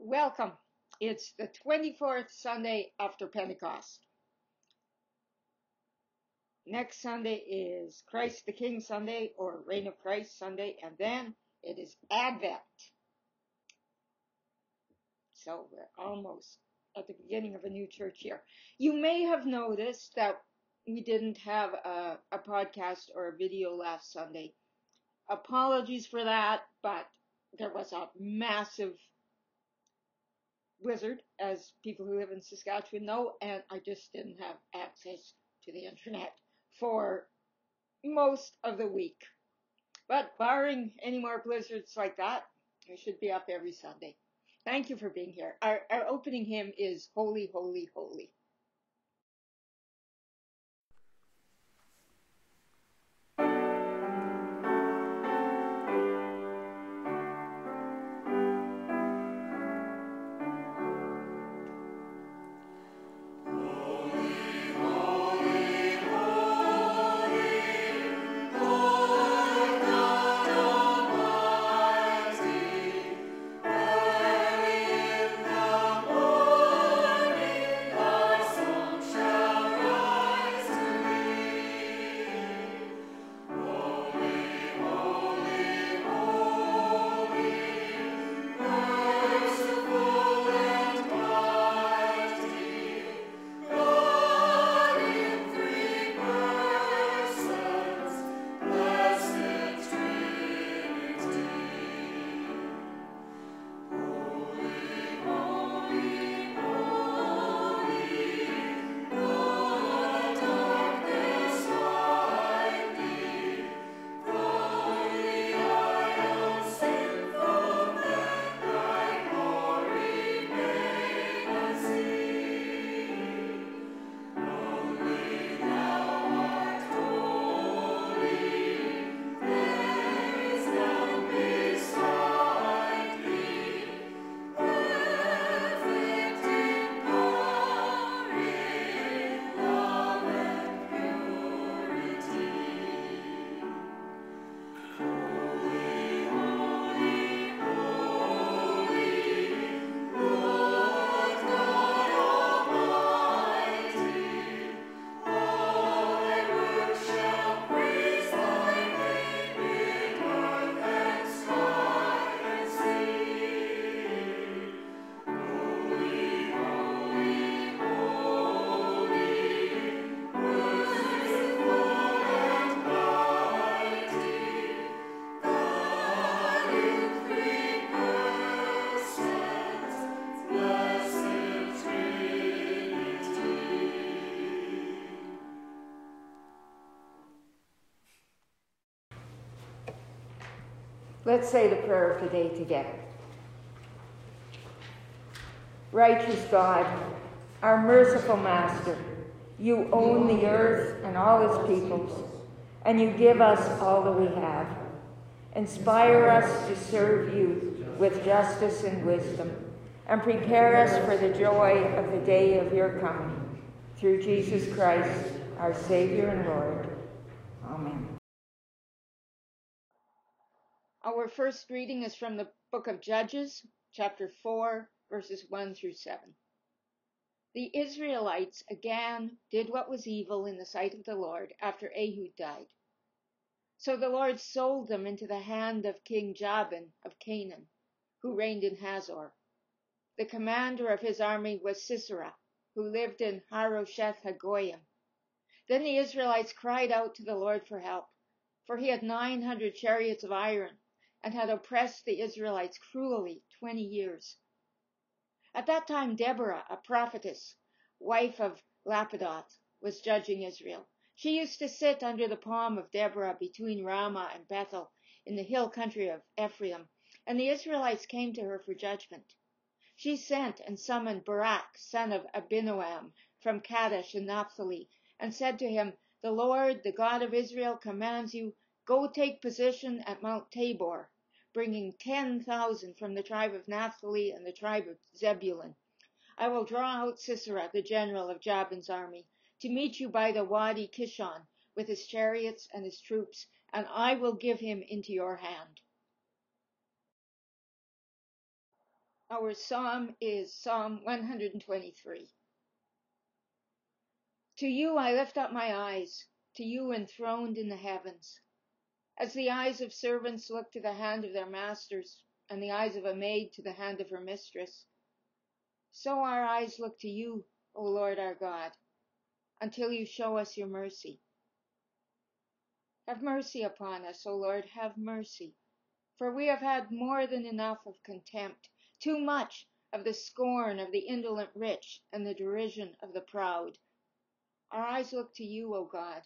Welcome. It's the 24th Sunday after Pentecost. Next Sunday is Christ the King Sunday or Reign of Christ Sunday, and then it is Advent. So we're almost at the beginning of a new church year. You may have noticed that we didn't have a, a podcast or a video last Sunday. Apologies for that, but there was a massive blizzard, as people who live in Saskatchewan know, and I just didn't have access to the internet for most of the week. But barring any more blizzards like that, we should be up every Sunday. Thank you for being here. Our, our opening hymn is Holy, Holy, Holy. Let's say the prayer of the day together. Righteous God, our merciful Master, you own the earth and all its peoples, and you give us all that we have. Inspire us to serve you with justice and wisdom, and prepare us for the joy of the day of your coming. Through Jesus Christ, our Savior and Lord. Amen. Our first reading is from the book of Judges, chapter 4, verses 1 through 7. The Israelites again did what was evil in the sight of the Lord after Ehud died. So the Lord sold them into the hand of King Jabin of Canaan, who reigned in Hazor. The commander of his army was Sisera, who lived in Harosheth Hagoyim. Then the Israelites cried out to the Lord for help, for he had nine hundred chariots of iron and had oppressed the Israelites cruelly 20 years. At that time, Deborah, a prophetess, wife of Lapidoth, was judging Israel. She used to sit under the palm of Deborah between Ramah and Bethel in the hill country of Ephraim, and the Israelites came to her for judgment. She sent and summoned Barak, son of Abinoam, from Kadesh in Naphtali, and said to him, The Lord, the God of Israel, commands you Go take position at Mount Tabor, bringing 10,000 from the tribe of Naphtali and the tribe of Zebulun. I will draw out Sisera, the general of Jabin's army, to meet you by the Wadi Kishon with his chariots and his troops, and I will give him into your hand. Our psalm is Psalm 123. To you I lift up my eyes, to you enthroned in the heavens. As the eyes of servants look to the hand of their masters, and the eyes of a maid to the hand of her mistress, so our eyes look to you, O Lord our God, until you show us your mercy. Have mercy upon us, O Lord, have mercy, for we have had more than enough of contempt too much of the scorn of the indolent rich and the derision of the proud. Our eyes look to you, O God,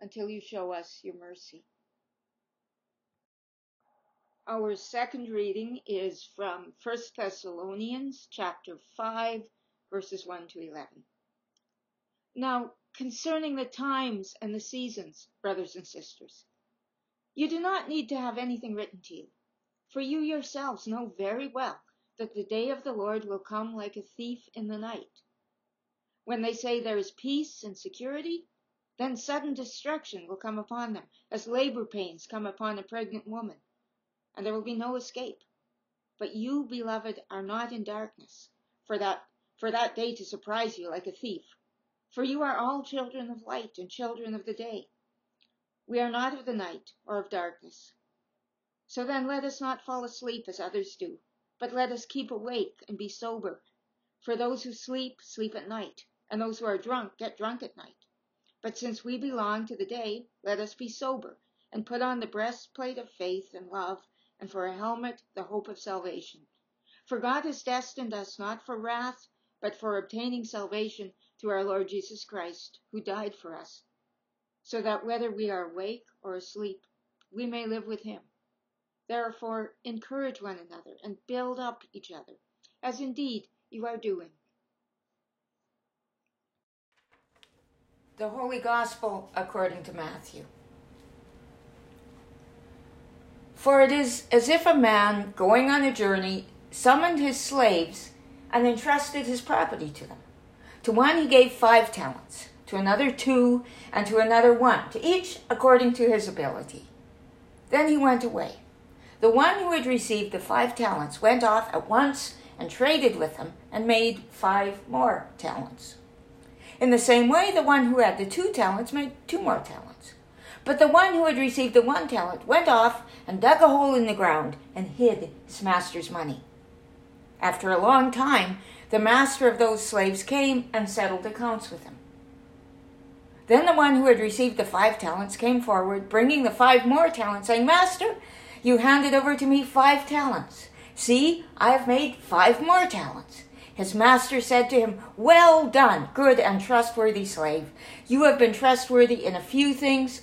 until you show us your mercy. Our second reading is from 1 Thessalonians chapter 5 verses 1 to 11. Now, concerning the times and the seasons, brothers and sisters, you do not need to have anything written to you, for you yourselves know very well that the day of the Lord will come like a thief in the night. When they say there is peace and security, then sudden destruction will come upon them, as labor pains come upon a pregnant woman, and there will be no escape. But you, beloved, are not in darkness, for that for that day to surprise you like a thief. For you are all children of light and children of the day. We are not of the night or of darkness. So then let us not fall asleep as others do but let us keep awake and be sober. For those who sleep, sleep at night, and those who are drunk get drunk at night. But since we belong to the day, let us be sober, and put on the breastplate of faith and love, and for a helmet the hope of salvation. For God has destined us not for wrath, but for obtaining salvation through our Lord Jesus Christ, who died for us, so that whether we are awake or asleep, we may live with him. Therefore, encourage one another and build up each other, as indeed you are doing. The Holy Gospel according to Matthew. For it is as if a man going on a journey summoned his slaves and entrusted his property to them. To one he gave five talents, to another two, and to another one, to each according to his ability. Then he went away. The one who had received the five talents went off at once and traded with them and made five more talents. In the same way, the one who had the two talents made two more talents. But the one who had received the one talent went off and dug a hole in the ground and hid his master's money. After a long time, the master of those slaves came and settled accounts with him. Then the one who had received the five talents came forward, bringing the five more talents, saying, Master, you handed over to me five talents. See, I have made five more talents. His master said to him, Well done, good and trustworthy slave. You have been trustworthy in a few things.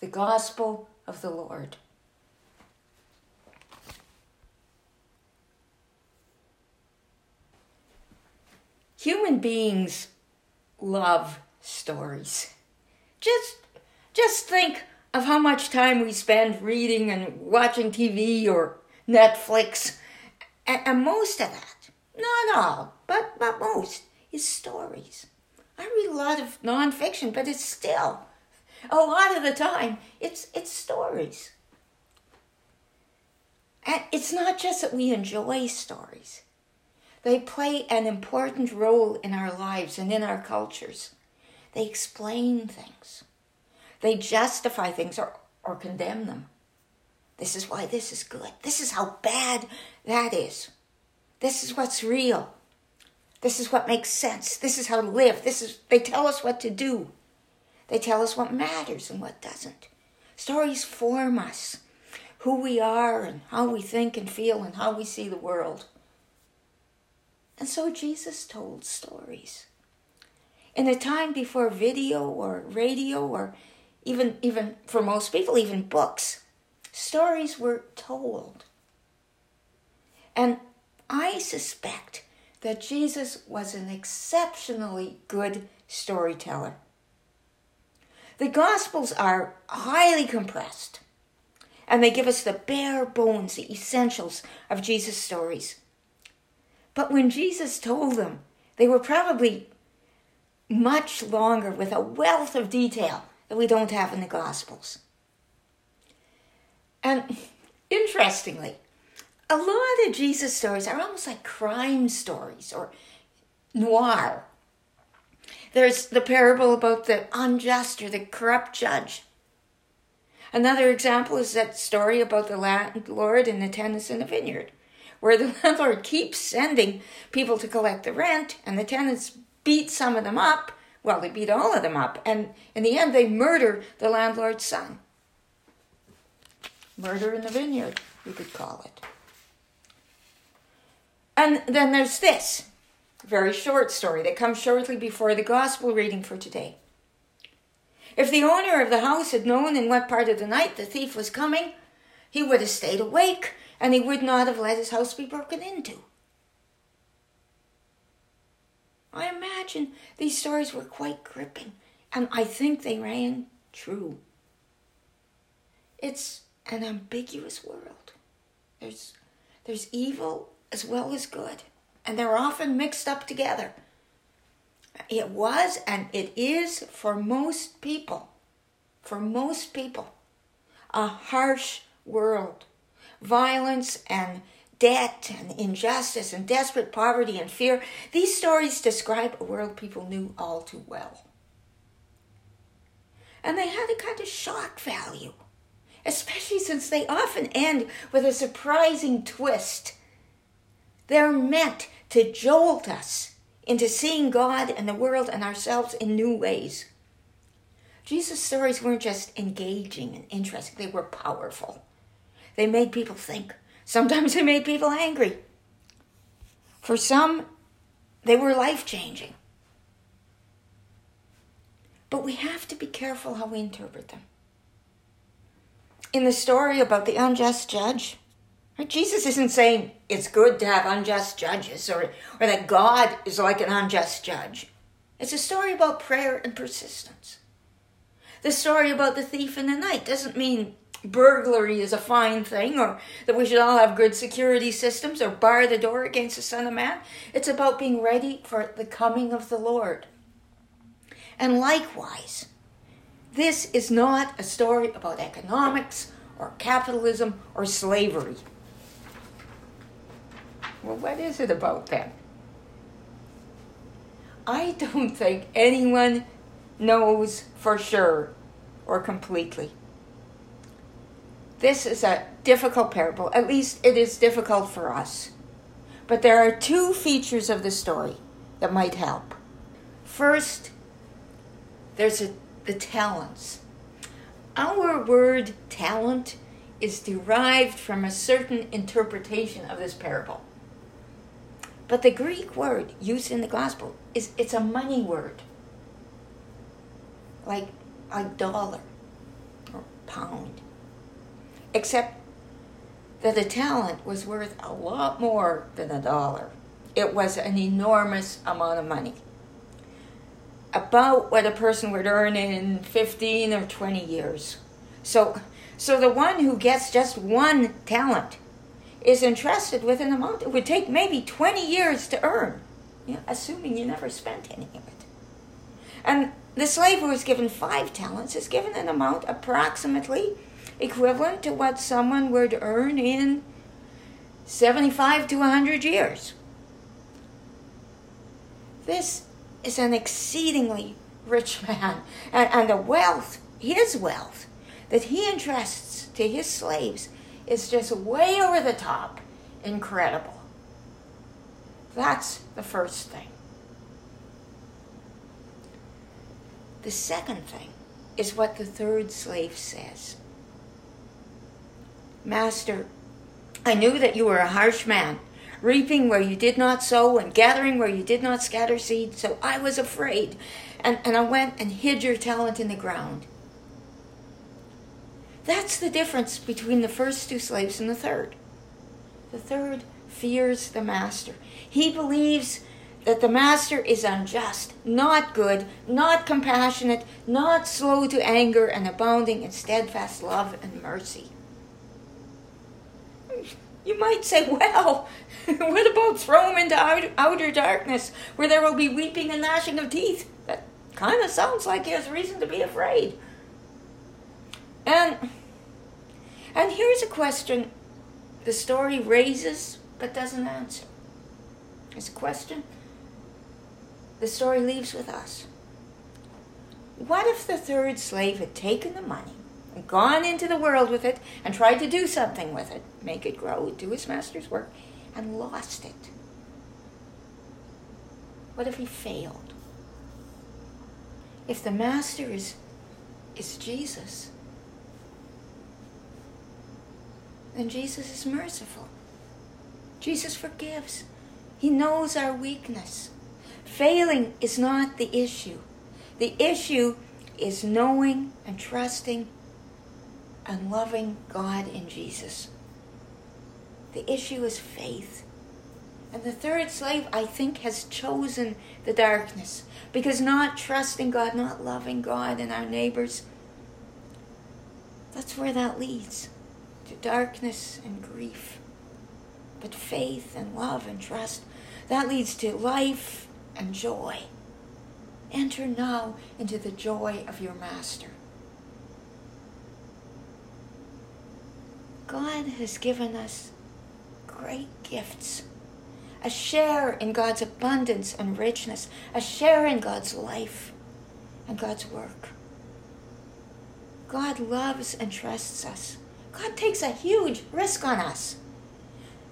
The Gospel of the Lord. Human beings love stories. Just, just think of how much time we spend reading and watching TV or Netflix. And, and most of that, not all, but, but most, is stories. I read a lot of nonfiction, but it's still A lot of the time, it's, it's stories. And it's not just that we enjoy stories, they play an important role in our lives and in our cultures. They explain things, they justify things or, or condemn them. This is why this is good. This is how bad that is. This is what's real. This is what makes sense. This is how to live. This is they tell us what to do. They tell us what matters and what doesn't. Stories form us, who we are and how we think and feel and how we see the world. And so Jesus told stories. In a time before video or radio or even even for most people even books, stories were told. And I suspect that Jesus was an exceptionally good storyteller. The Gospels are highly compressed, and they give us the bare bones, the essentials of Jesus' stories. But when Jesus told them, they were probably much longer with a wealth of detail that we don't have in the Gospels. And interestingly, a lot of Jesus stories are almost like crime stories or noir. There's the parable about the unjust or the corrupt judge. Another example is that story about the landlord and the tenants in the vineyard, where the landlord keeps sending people to collect the rent, and the tenants beat some of them up. Well, they beat all of them up, and in the end, they murder the landlord's son. Murder in the vineyard, you could call it. And then there's this very short story that comes shortly before the gospel reading for today. If the owner of the house had known in what part of the night the thief was coming, he would have stayed awake and he would not have let his house be broken into. I imagine these stories were quite gripping, and I think they rang true. It's an ambiguous world. There's, there's evil as well as good, and they're often mixed up together. It was and it is for most people, for most people, a harsh world. Violence and debt and injustice and desperate poverty and fear, these stories describe a world people knew all too well. And they had a kind of shock value, especially since they often end with a surprising twist they're meant to jolt us into seeing God and the world and ourselves in new ways. Jesus' stories weren't just engaging and interesting, they were powerful. They made people think. Sometimes they made people angry. For some, they were life changing. But we have to be careful how we interpret them. In the story about the unjust judge, Jesus isn't saying it's good to have unjust judges or, or that God is like an unjust judge. It's a story about prayer and persistence. The story about the thief in the night doesn't mean burglary is a fine thing or that we should all have good security systems or bar the door against the Son of Man. It's about being ready for the coming of the Lord. And likewise, this is not a story about economics or capitalism or slavery. Well, what is it about them? I don't think anyone knows for sure or completely. This is a difficult parable. At least it is difficult for us. But there are two features of the story that might help. First, there's a, the talents. Our word talent is derived from a certain interpretation of this parable. But the Greek word used in the gospel is it's a money word. Like a dollar or pound. Except that the talent was worth a lot more than a dollar. It was an enormous amount of money. About what a person would earn in 15 or 20 years. So so the one who gets just one talent is entrusted with an amount it would take maybe 20 years to earn, you know, assuming you never spent any of it. And the slave who is given five talents is given an amount approximately equivalent to what someone would earn in 75 to 100 years. This is an exceedingly rich man, and, and the wealth, his wealth, that he entrusts to his slaves is just way over the top incredible. That's the first thing. The second thing is what the third slave says Master, I knew that you were a harsh man, reaping where you did not sow and gathering where you did not scatter seed, so I was afraid, and, and I went and hid your talent in the ground. That's the difference between the first two slaves and the third. The third fears the master. He believes that the master is unjust, not good, not compassionate, not slow to anger, and abounding in steadfast love and mercy. You might say, well, what about throw him into outer darkness where there will be weeping and gnashing of teeth? That kind of sounds like he has reason to be afraid. And and here's a question the story raises but doesn't answer. It's a question the story leaves with us. What if the third slave had taken the money and gone into the world with it and tried to do something with it, make it grow, do his master's work, and lost it? What if he failed? If the master is, is Jesus, then Jesus is merciful. Jesus forgives. He knows our weakness. Failing is not the issue. The issue is knowing and trusting and loving God in Jesus. The issue is faith. And the third slave, I think, has chosen the darkness because not trusting God, not loving God and our neighbors, that's where that leads to darkness and grief. But faith and love and trust, that leads to life and joy. Enter now into the joy of your Master. God has given us great gifts a share in God's abundance and richness, a share in God's life and God's work. God loves and trusts us. God takes a huge risk on us.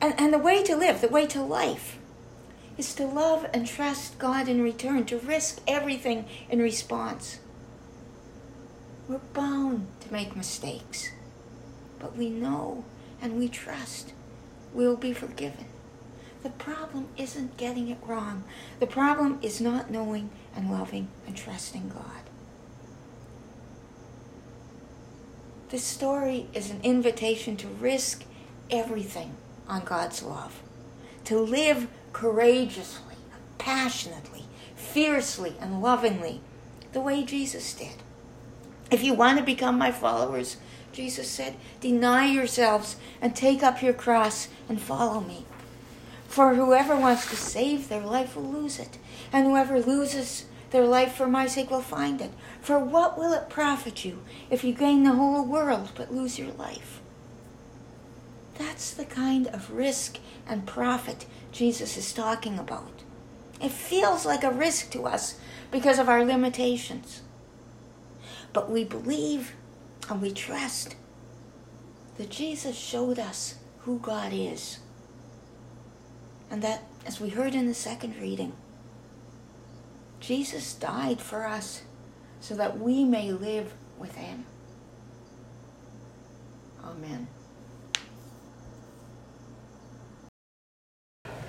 And, and the way to live, the way to life, is to love and trust God in return, to risk everything in response. We're bound to make mistakes, but we know and we trust we'll be forgiven. The problem isn't getting it wrong. The problem is not knowing and loving and trusting God. This story is an invitation to risk everything on God's love, to live courageously, passionately, fiercely, and lovingly, the way Jesus did. If you want to become my followers, Jesus said, deny yourselves and take up your cross and follow me. For whoever wants to save their life will lose it, and whoever loses their life for my sake will find it. For what will it profit you if you gain the whole world but lose your life? That's the kind of risk and profit Jesus is talking about. It feels like a risk to us because of our limitations. But we believe and we trust that Jesus showed us who God is. And that, as we heard in the second reading, Jesus died for us so that we may live with him. Amen.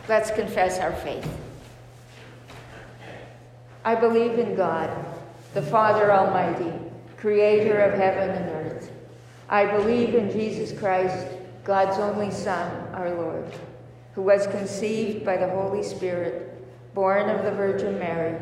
Let's confess our faith. I believe in God, the Father Almighty, creator of heaven and earth. I believe in Jesus Christ, God's only Son, our Lord, who was conceived by the Holy Spirit, born of the Virgin Mary,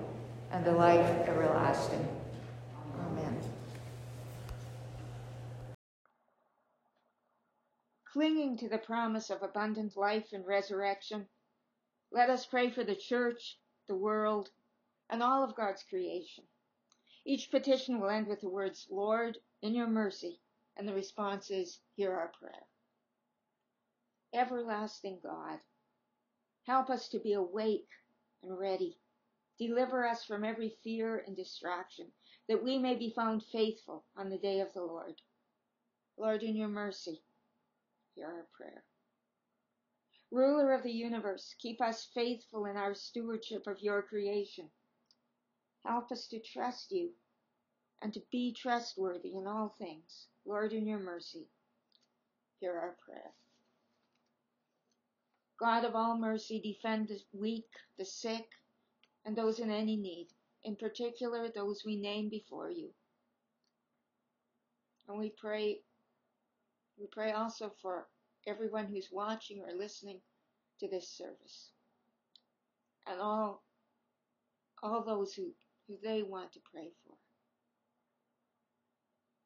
and the life everlasting. Amen. Clinging to the promise of abundant life and resurrection, let us pray for the church, the world, and all of God's creation. Each petition will end with the words, Lord, in your mercy, and the response is, Hear our prayer. Everlasting God, help us to be awake and ready. Deliver us from every fear and distraction, that we may be found faithful on the day of the Lord. Lord, in your mercy, hear our prayer. Ruler of the universe, keep us faithful in our stewardship of your creation. Help us to trust you and to be trustworthy in all things. Lord, in your mercy, hear our prayer. God of all mercy, defend the weak, the sick, and those in any need, in particular those we name before you. And we pray, we pray also for everyone who's watching or listening to this service, and all, all those who who they want to pray for.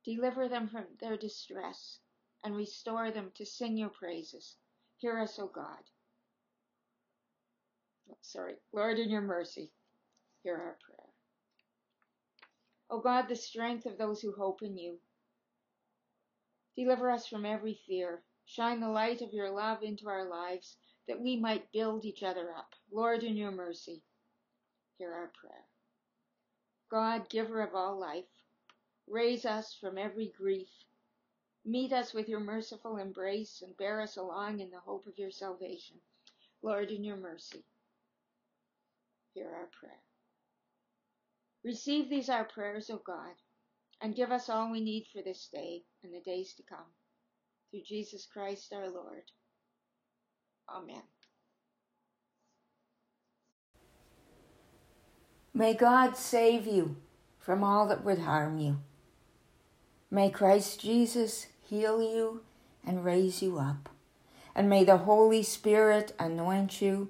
Deliver them from their distress and restore them to sing your praises. Hear us, O God. Sorry, Lord, in your mercy, hear our prayer. O God, the strength of those who hope in you. Deliver us from every fear. Shine the light of your love into our lives that we might build each other up. Lord, in your mercy, hear our prayer. God, giver of all life, raise us from every grief. Meet us with your merciful embrace and bear us along in the hope of your salvation. Lord, in your mercy, hear our prayer. Receive these our prayers, O God, and give us all we need for this day and the days to come. Through Jesus Christ our Lord. Amen. May God save you from all that would harm you. May Christ Jesus heal you and raise you up. And may the Holy Spirit anoint you